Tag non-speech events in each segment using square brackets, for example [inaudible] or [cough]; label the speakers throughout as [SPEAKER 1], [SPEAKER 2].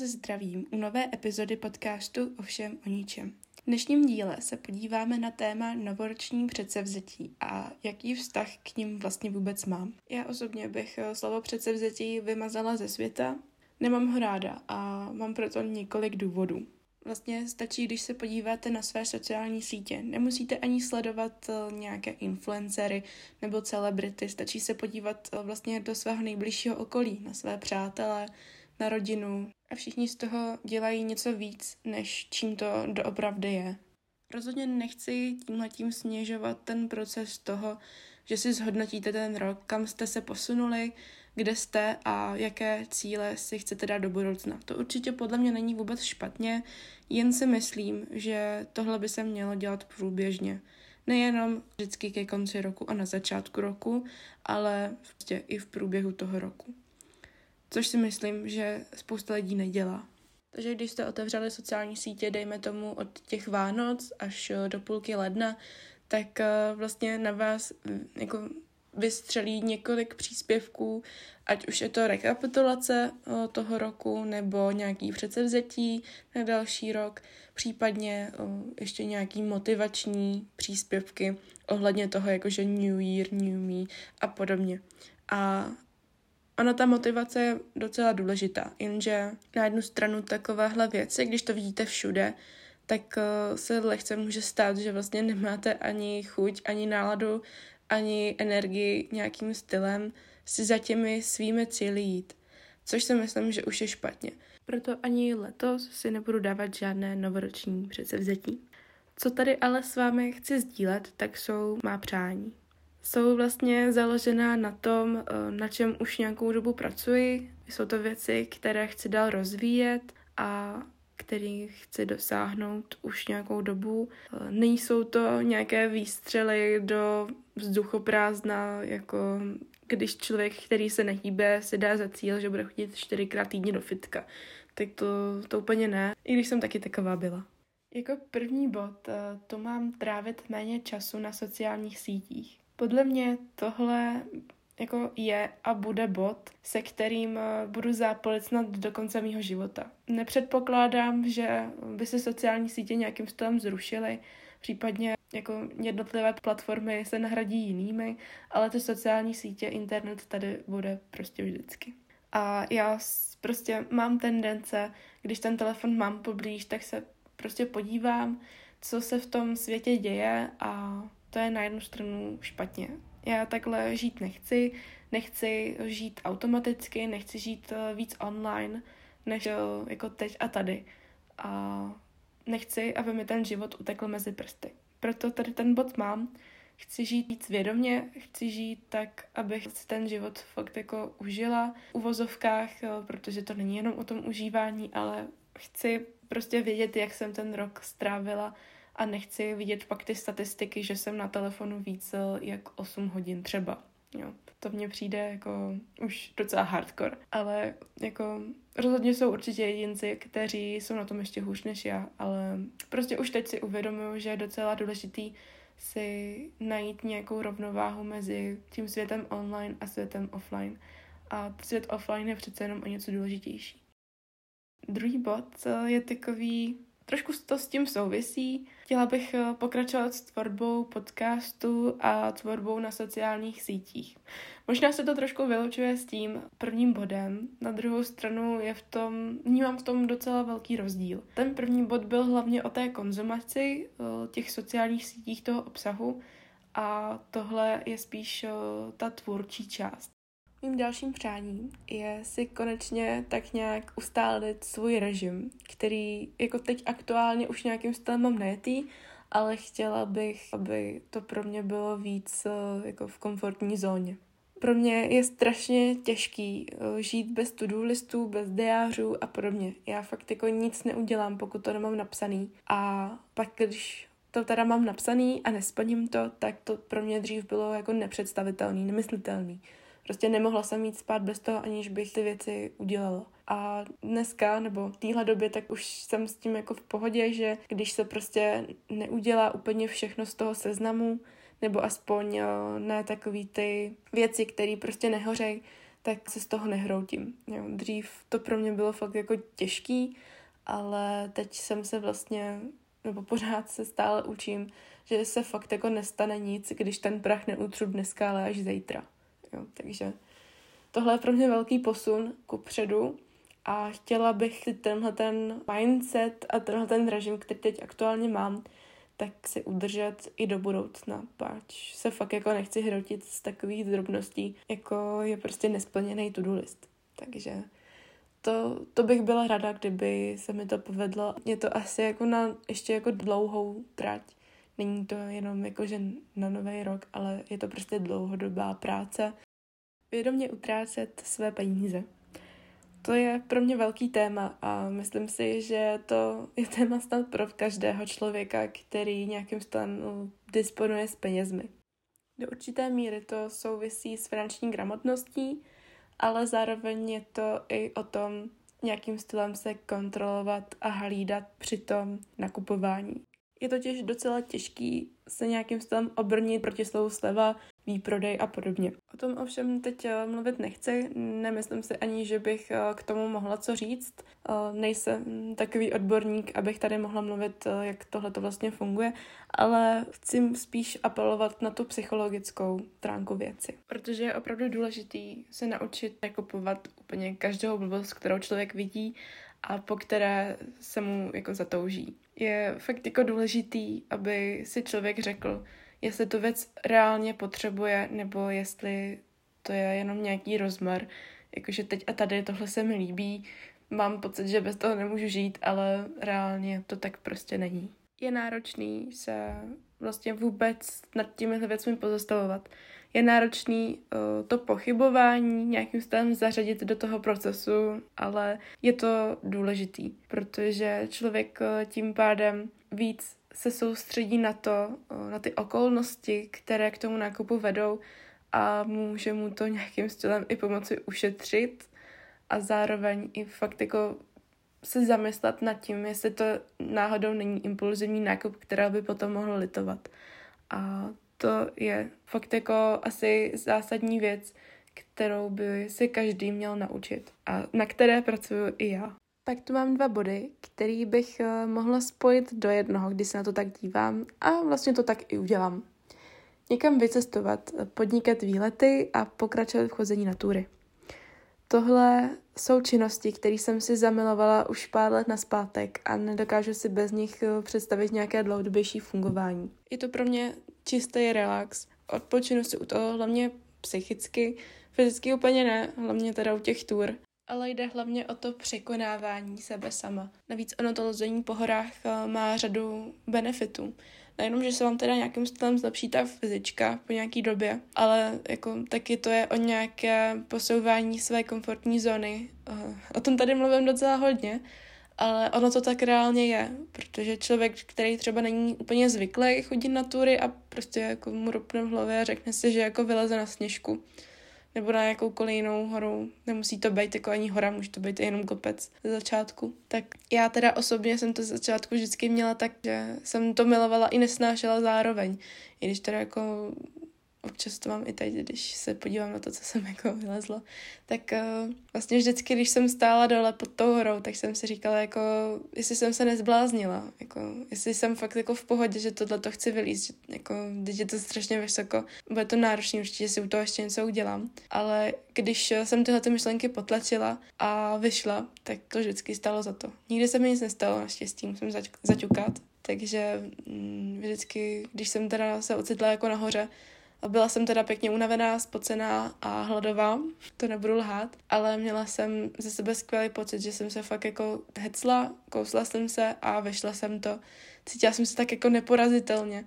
[SPEAKER 1] vás zdravím u nové epizody podcastu o všem o ničem. V dnešním díle se podíváme na téma novoroční předsevzetí a jaký vztah k ním vlastně vůbec mám. Já osobně bych eh, slovo předsevzetí vymazala ze světa. Nemám ho ráda a mám proto několik důvodů. Vlastně stačí, když se podíváte na své sociální sítě. Nemusíte ani sledovat eh, nějaké influencery nebo celebrity, stačí se podívat eh, vlastně do svého nejbližšího okolí, na své přátele, na rodinu a všichni z toho dělají něco víc, než čím to doopravdy je. Rozhodně nechci tímhletím sněžovat ten proces toho, že si zhodnotíte ten rok, kam jste se posunuli, kde jste a jaké cíle si chcete dát do budoucna. To určitě podle mě není vůbec špatně, jen si myslím, že tohle by se mělo dělat průběžně. Nejenom vždycky ke konci roku a na začátku roku, ale prostě i v průběhu toho roku což si myslím, že spousta lidí nedělá. Takže když jste otevřeli sociální sítě, dejme tomu od těch Vánoc až eh, do půlky ledna, tak eh, vlastně na vás mm, jako vystřelí několik příspěvků, ať už je to rekapitulace eh, toho roku nebo nějaký předsevzetí na další rok, případně ještě nějaký motivační příspěvky ohledně toho, jakože New Year, New Me a podobně. A Ona ta motivace je docela důležitá, jenže na jednu stranu takovéhle věci, když to vidíte všude, tak uh, se lehce může stát, že vlastně nemáte ani chuť, ani náladu, ani energii nějakým stylem si za těmi svými cíly jít. Což si myslím, že už je špatně. Proto ani letos si nebudu dávat žádné novoroční předsevzetí. Co tady ale s vámi chci sdílet, tak jsou má přání jsou vlastně založená na tom, eh, na čem už nějakou dobu pracuji. Jsou to věci, které chci dál rozvíjet a který chci dosáhnout už nějakou dobu. Eh, nejsou to nějaké výstřely do vzduchoprázdna, jako když člověk, který se nehýbe, si dá za cíl, že bude chodit čtyřikrát týdně do fitka. Tak to, to úplně ne, i když jsem taky taková byla. Jako první bod, eh, to mám trávit méně času na sociálních sítích. Podle mě tohle jako je a bude bod, se kterým eh, budu zápolit snad do konce mého života. Nepředpokládám, že by se sociální sítě nějakým stylem zrušily, případně jako jednotlivé platformy se nahradí jinými, ale ty sociální sítě, internet tady bude prostě vždycky. A já prostě mám tendence, když ten telefon mám poblíž, tak se prostě podívám, co se v tom světě děje a to je na jednu stranu špatně. Já takhle žít nechci, nechci žít automaticky, nechci žít eh, víc online, než eh, jako teď a tady. A nechci, aby mi ten život utekl mezi prsty. Proto tady ten bod mám. Chci žít víc vědomě, chci žít tak, abych si ten život fakt jako užila v uvozovkách, eh, protože to není jenom o tom užívání, ale chci prostě vědět, jak jsem ten rok strávila, a nechci vidět pak ty statistiky, že jsem na telefonu víc jak 8 hodin třeba. Jo. To mně přijde jako už docela hardcore, ale jako rozhodně jsou určitě jedinci, kteří jsou na tom ještě hůř než já, ale prostě už teď si uvědomuju, že je docela důležitý si najít nějakou rovnováhu mezi tím světem online a světem offline. A svět offline je přece jenom o něco důležitější. Druhý bod je takový Trošku to s tím souvisí. Chtěla bych eh, pokračovat s tvorbou podcastu a tvorbou na sociálních sítích. Možná se to trošku vylučuje s tím prvním bodem, na druhou stranu je v tom, vnímám v tom docela velký rozdíl. Ten první bod byl hlavně o té konzumaci eh, těch sociálních sítích toho obsahu a tohle je spíš eh, ta tvůrčí část. Mým dalším přáním je si konečně tak nějak ustálit svůj režim, který jako teď aktuálně už nějakým stylem mám nejetý, ale chtěla bych, aby to pro mě bylo víc eh, jako v komfortní zóně. Pro mě je strašně těžký eh, žít bez to-do listů, bez diářů a podobně. Já fakt jako nic neudělám, pokud to nemám napsaný. A pak, když to teda mám napsaný a nesplním to, tak to pro mě dřív bylo jako nepředstavitelný, nemyslitelný. Prostě nemohla jsem jít spát bez toho, aniž bych ty věci udělala. A dneska, nebo v téhle době, tak už jsem s tím jako v pohodě, že když se prostě neudělá úplně všechno z toho seznamu, nebo aspoň eh, ne takový ty věci, které prostě nehořej, tak se z toho nehroutím. Jo, dřív to pro mě bylo fakt jako těžký, ale teď jsem se vlastně, nebo pořád se stále učím, že se fakt jako nestane nic, když ten prach neutřu dneska, ale až zítra. Jo, takže tohle je pro mě velký posun ku předu a chtěla bych tenhle ten mindset a tenhle ten režim, který teď aktuálně mám, tak si udržet i do budoucna, páč se fakt jako nechci hrotit z takových drobností, jako je prostě nesplněný to-do list. Takže to, to bych byla rada, kdyby se mi to povedlo. Je to asi jako na ještě jako dlouhou trať. Není to jenom jako, že na nový rok, ale je to prostě dlouhodobá práce. Vědomě utrácet své peníze. To je pro mě velký téma a myslím si, že to je téma snad pro každého člověka, který nějakým stylem no, disponuje s penězmi. Do určité míry to souvisí s finanční gramotností, ale zároveň je to i o tom nějakým stylem se kontrolovat a hlídat při tom nakupování. Je totiž docela těžký se nějakým stylem obrnit proti slovu sleva, výprodej a podobně. O tom ovšem teď eh, mluvit nechci, nemyslím si ani, že bych eh, k tomu mohla co říct. Eh, nejsem takový odborník, abych tady mohla mluvit, jak tohle to vlastně funguje, ale chci spíš apelovat na tu psychologickou stránku věci. Protože je opravdu důležitý se naučit nakupovat úplně každou blbost, kterou člověk vidí a po které se mu jako zatouží. Je fakt jako důležitý, aby si člověk řekl, jestli tu věc reálně potřebuje, nebo jestli to je jenom nějaký rozmar. Jakože teď a tady tohle se mi líbí, mám pocit, že bez toho nemůžu žít, ale reálně to tak prostě není. Je náročný se vlastně vůbec nad těmi věcmi pozastavovat. Je náročný uh, to pochybování nějakým stylem zařadit do toho procesu, ale je to důležitý, protože člověk uh, tím pádem víc se soustředí na to, na ty okolnosti, které k tomu nákupu vedou a může mu to nějakým stylem i pomoci ušetřit a zároveň i fakt jako se zamyslet nad tím, jestli to náhodou není impulzivní nákup, která by potom mohl litovat. A to je fakt jako asi zásadní věc, kterou by si každý měl naučit a na které pracuju i já. Pak tu mám dva body, který bych eh, mohla spojit do jednoho, když se na to tak dívám a vlastně to tak i udělám. Někam vycestovat, podnikat výlety a pokračovat v chození na tury. Tohle jsou činnosti, které jsem si zamilovala už pár let naspátek a nedokážu si bez nich eh, představit nějaké dlouhodobější fungování. Je to pro mě čistý relax. Odpočinu si u toho hlavně psychicky, fyzicky úplně ne, hlavně teda u těch tur ale jde hlavně o to překonávání sebe sama. Navíc ono to lození po horách eh, má řadu benefitů. Nejenom, že se vám teda nějakým stylem zlepší ta fyzička po nějaký době, ale jako taky to je o nějaké posouvání své komfortní zóny. Eh, o tom tady mluvím docela hodně, ale ono to tak reálně je, protože člověk, který třeba není úplně zvyklý chodit na tury a prostě jako mu ropne v hlavě a řekne si, že jako vyleze na sněžku, nebo na jakoukoliv jinou horu. Nemusí to být jako ani hora, může to být jenom kopec ze začátku. Tak já teda osobně jsem to ze začátku vždycky měla tak, že jsem to milovala i nesnášela zároveň. I když teda jako občas to mám i teď, když se podívám na to, co jsem jako vylezla, tak uh, vlastně vždycky, když jsem stála dole pod tou horou, tak jsem si říkala, jako, jestli jsem se nezbláznila, jako, jestli jsem fakt jako v pohodě, že tohle to chci vylízt, že, jako, teď je to strašně vysoko, bude to náročné, určitě si u toho ještě něco udělám, ale když jsem tyhle ty myšlenky potlačila a vyšla, tak to vždycky stalo za to. Nikdy se mi nic nestalo, naštěstí, musím zaťukat, takže mm, vždycky, když jsem teda se ocitla jako nahoře, byla jsem teda pěkně unavená, spocená a hladová, to nebudu lhát, ale měla jsem ze sebe skvělý pocit, že jsem se fakt jako hecla, kousla jsem se a vešla jsem to. Cítila jsem se tak jako neporazitelně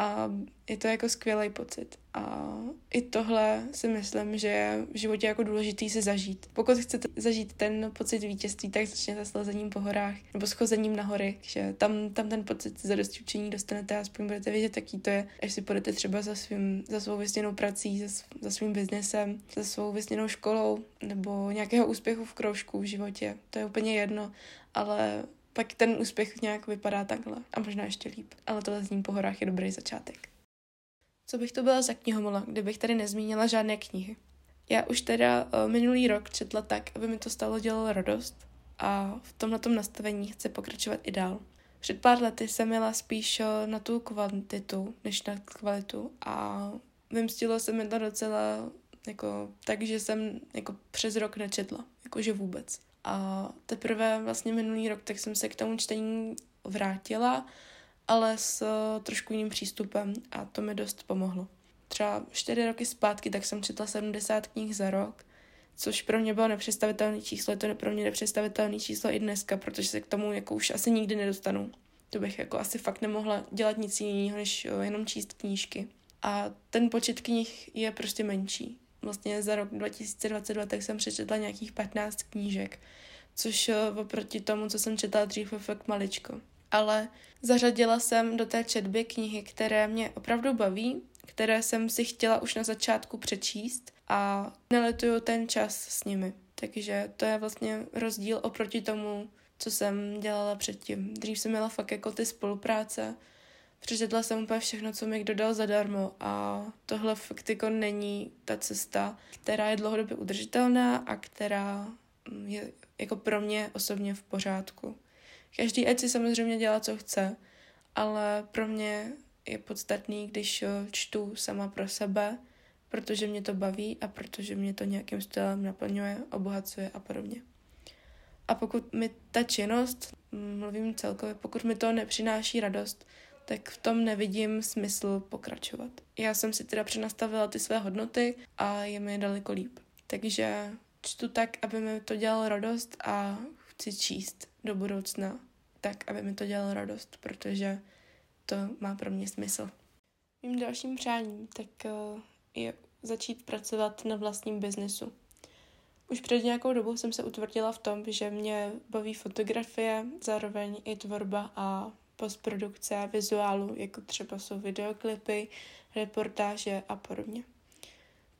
[SPEAKER 1] a je to jako skvělý pocit. A i tohle si myslím, že je v životě jako důležitý si zažít. Pokud chcete zažít ten pocit vítězství, tak začněte s lezením po horách nebo schozením na hory, že tam, tam ten pocit zadosti učení dostanete a aspoň budete vědět, jaký to je, až si půjdete třeba za, svým, za svou vysněnou prací, za, za svým biznesem, za svou vysněnou školou nebo nějakého úspěchu v kroužku v životě. To je úplně jedno, ale pak ten úspěch nějak vypadá takhle. A možná ještě líp. Ale to lezní po horách je dobrý začátek. Co bych to byla za knihomola, kdybych tady nezmínila žádné knihy? Já už teda uh, minulý rok četla tak, aby mi to stalo dělalo radost a v tomhle nastavení chci pokračovat i dál. Před pár lety jsem měla spíš na tu kvantitu, než na kvalitu a vymstilo se mi to docela jako tak, že jsem jako přes rok nečetla, jakože vůbec. A teprve vlastně minulý rok, tak jsem se k tomu čtení vrátila, ale s uh, trošku jiným přístupem a to mi dost pomohlo. Třeba čtyři roky zpátky, tak jsem četla 70 knih za rok, což pro mě bylo nepředstavitelné číslo, je to pro mě nepředstavitelné číslo i dneska, protože se k tomu jako už asi nikdy nedostanu. To bych jako asi fakt nemohla dělat nic jiného, než uh, jenom číst knížky. A ten počet knih je prostě menší vlastně za rok 2022 tak jsem přečetla nějakých 15 knížek, což eh, oproti tomu, co jsem četla dřív, je fakt maličko. Ale zařadila jsem do té četby knihy, které mě opravdu baví, které jsem si chtěla už na začátku přečíst a neletuju ten čas s nimi. Takže to je vlastně rozdíl oproti tomu, co jsem dělala předtím. Dřív jsem měla fakt jako ty spolupráce, Přečetla jsem úplně všechno, co mi kdo dal zadarmo a tohle fakt jako není ta cesta, která je dlouhodobě udržitelná a která mm, je jako pro mě osobně v pořádku. Každý ať si samozřejmě dělá, co chce, ale pro mě je podstatný, když eh, čtu sama pro sebe, protože mě to baví a protože mě to nějakým stylem naplňuje, obohacuje a podobně. A pokud mi ta činnost, mm, mluvím celkově, pokud mi to nepřináší radost, tak v tom nevidím smysl pokračovat. Já jsem si teda přenastavila ty své hodnoty a je mi daleko líp. Takže čtu tak, aby mi to dělalo radost a chci číst do budoucna tak, aby mi to dělalo radost, protože to má pro mě smysl. Mým dalším přáním tak eh, je začít pracovat na vlastním biznesu. Už před nějakou dobou jsem se utvrdila v tom, že mě baví fotografie, zároveň i tvorba a postprodukce vizuálu, jako třeba jsou videoklipy, reportáže a podobně.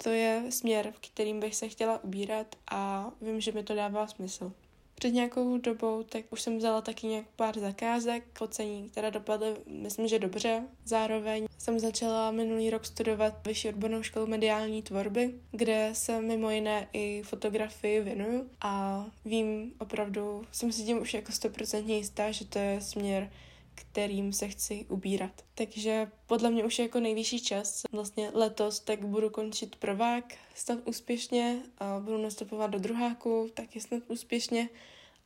[SPEAKER 1] To je směr, v kterým bych se chtěla ubírat a vím, že mi to dává smysl. Před nějakou dobou tak už jsem vzala taky nějak pár zakázek, focení, které dopadly, myslím, že dobře. Zároveň jsem začala minulý rok studovat vyšší odbornou školu mediální tvorby, kde se mimo jiné i fotografii věnuju a vím opravdu, jsem si tím už jako stoprocentně jistá, že to je směr, kterým se chci ubírat. Takže podle mě už je jako nejvyšší čas. Vlastně letos tak budu končit provák snad úspěšně a budu nastupovat do druháku taky snad úspěšně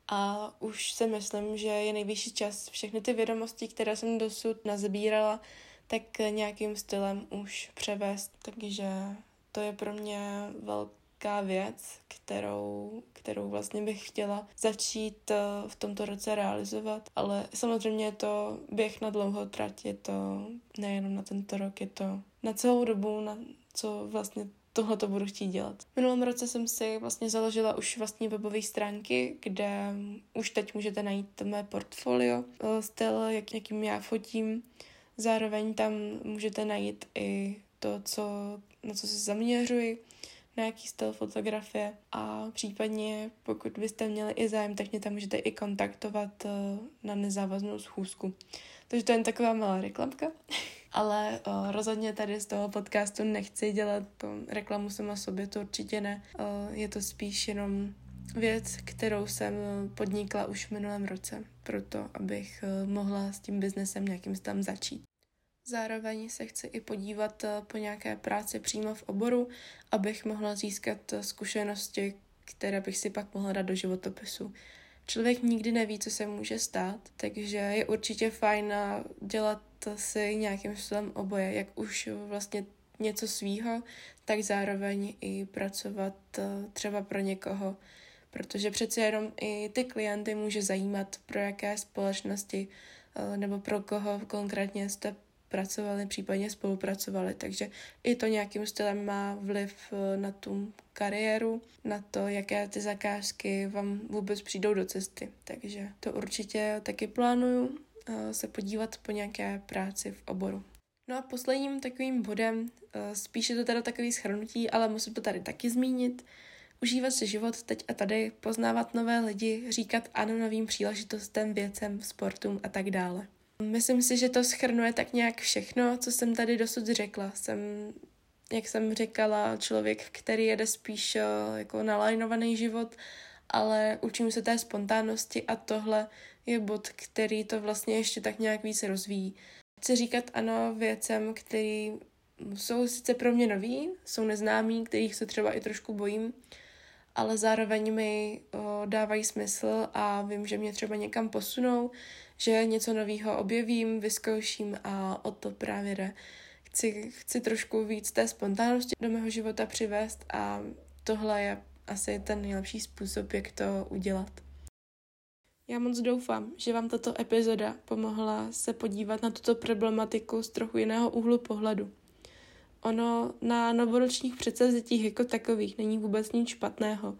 [SPEAKER 1] a už si myslím, že je nejvyšší čas všechny ty vědomosti, které jsem dosud nazbírala, tak nějakým stylem už převést. Takže to je pro mě velký velká věc, kterou, kterou vlastně bych chtěla začít eh, v tomto roce realizovat, ale samozřejmě je to běh na dlouho trať, je to nejenom na tento rok, je to na celou dobu, na co vlastně tohle to budu chtít dělat. V minulém roce jsem si vlastně založila už vlastní webové stránky, kde už teď můžete najít mé portfolio, eh, styl, jak, jakým já fotím. Zároveň tam můžete najít i to, co, na co se zaměřuji, na jaký styl fotografie a případně pokud byste měli i zájem, tak mě tam můžete i kontaktovat eh, na nezávaznou schůzku. Takže to je jen taková malá reklamka. [laughs] Ale uh, rozhodně tady z toho podcastu nechci dělat uh, reklamu sama sobě, to určitě ne. Uh, je to spíš jenom věc, kterou jsem podnikla už v minulém roce, proto abych mohla s tím biznesem nějakým tam začít. Zároveň se chci i podívat eh, po nějaké práci přímo v oboru, abych mohla získat eh, zkušenosti, které bych si pak mohla dát do životopisu. Člověk nikdy neví, co se může stát, takže je určitě fajn eh, dělat si nějakým způsobem oboje, jak už vlastně něco svýho, tak zároveň i pracovat třeba pro někoho, protože přece jenom i ty klienty může zajímat, pro jaké společnosti nebo pro koho konkrétně jste pracovali, případně spolupracovali, takže i to nějakým stylem má vliv eh, na tu kariéru, na to, jaké ty zakázky vám vůbec přijdou do cesty. Takže to určitě taky plánuju eh, se podívat po nějaké práci v oboru. No a posledním takovým bodem, eh, spíše to teda takový schrnutí, ale musím to tady taky zmínit, užívat si život teď a tady, poznávat nové lidi, říkat ano novým příležitostem, věcem, sportům a tak dále. Myslím si, že to schrnuje tak nějak všechno, co jsem tady dosud řekla. Jsem jak jsem říkala, člověk, který jede spíš eh, jako nalajnovaný život, ale učím se té spontánnosti a tohle je bod, který to vlastně ještě tak nějak víc rozvíjí. Chci říkat ano věcem, který jsou sice pro mě nový, jsou neznámý, kterých se třeba i trošku bojím, ale zároveň mi o, dávají smysl a vím, že mě třeba někam posunou, že něco nového objevím, vyzkouším a o to právě jde. Chci, chci trošku víc té spontánnosti do mého života přivést a tohle je asi ten nejlepší způsob, jak to udělat. Já moc doufám, že vám tato epizoda pomohla se podívat na tuto problematiku z trochu jiného úhlu pohledu. Ono na novoročních předsevzetích jako takových není vůbec nic špatného.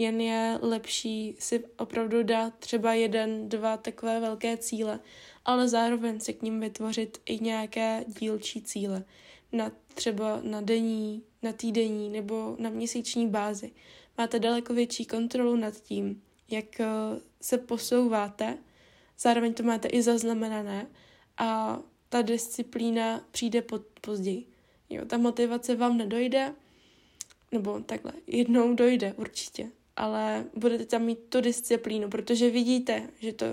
[SPEAKER 1] Jen je lepší si opravdu dát třeba jeden, dva takové velké cíle, ale zároveň si k ním vytvořit i nějaké dílčí cíle. Na třeba na denní, na týdenní nebo na měsíční bázi. Máte daleko větší kontrolu nad tím, jak eh, se posouváte, zároveň to máte i zaznamenané a ta disciplína přijde pod, později. Jo, ta motivace vám nedojde, nebo takhle, jednou dojde určitě, ale budete tam mít tu disciplínu, protože vidíte, že to,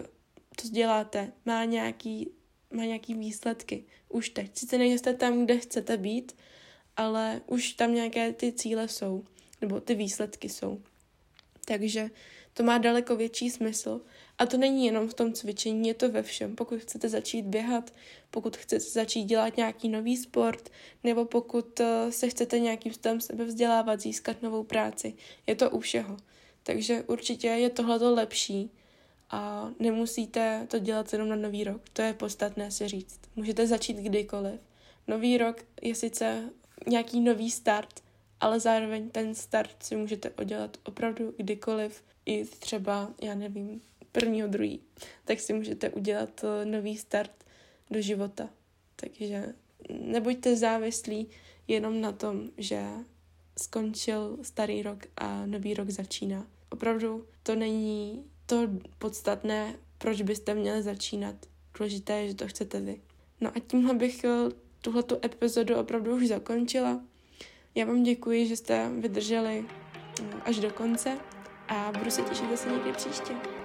[SPEAKER 1] to děláte, má nějaký, má nějaký výsledky už teď. Sice nejste tam, kde chcete být, ale už tam nějaké ty cíle jsou, nebo ty výsledky jsou. Takže to má daleko větší smysl. A to není jenom v tom cvičení, je to ve všem. Pokud chcete začít běhat, pokud chcete začít dělat nějaký nový sport, nebo pokud eh, se chcete nějakým způsobem sebe vzdělávat, získat novou práci, je to u všeho. Takže určitě je tohle to lepší a nemusíte to dělat jenom na nový rok. To je podstatné si říct. Můžete začít kdykoliv. Nový rok je sice nějaký nový start, ale zároveň ten start si můžete udělat opravdu kdykoliv, i třeba, já nevím, prvního, druhý, tak si můžete udělat eh, nový start do života. Takže nebuďte závislí jenom na tom, že skončil starý rok a nový rok začíná. Opravdu to není to podstatné, proč byste měli začínat. Důležité je, že to chcete vy. No a tímhle bych eh, tuhletu epizodu opravdu už zakončila. Já vám děkuji, že jste vydrželi mm, až do konce a budu se těšit zase někdy příště.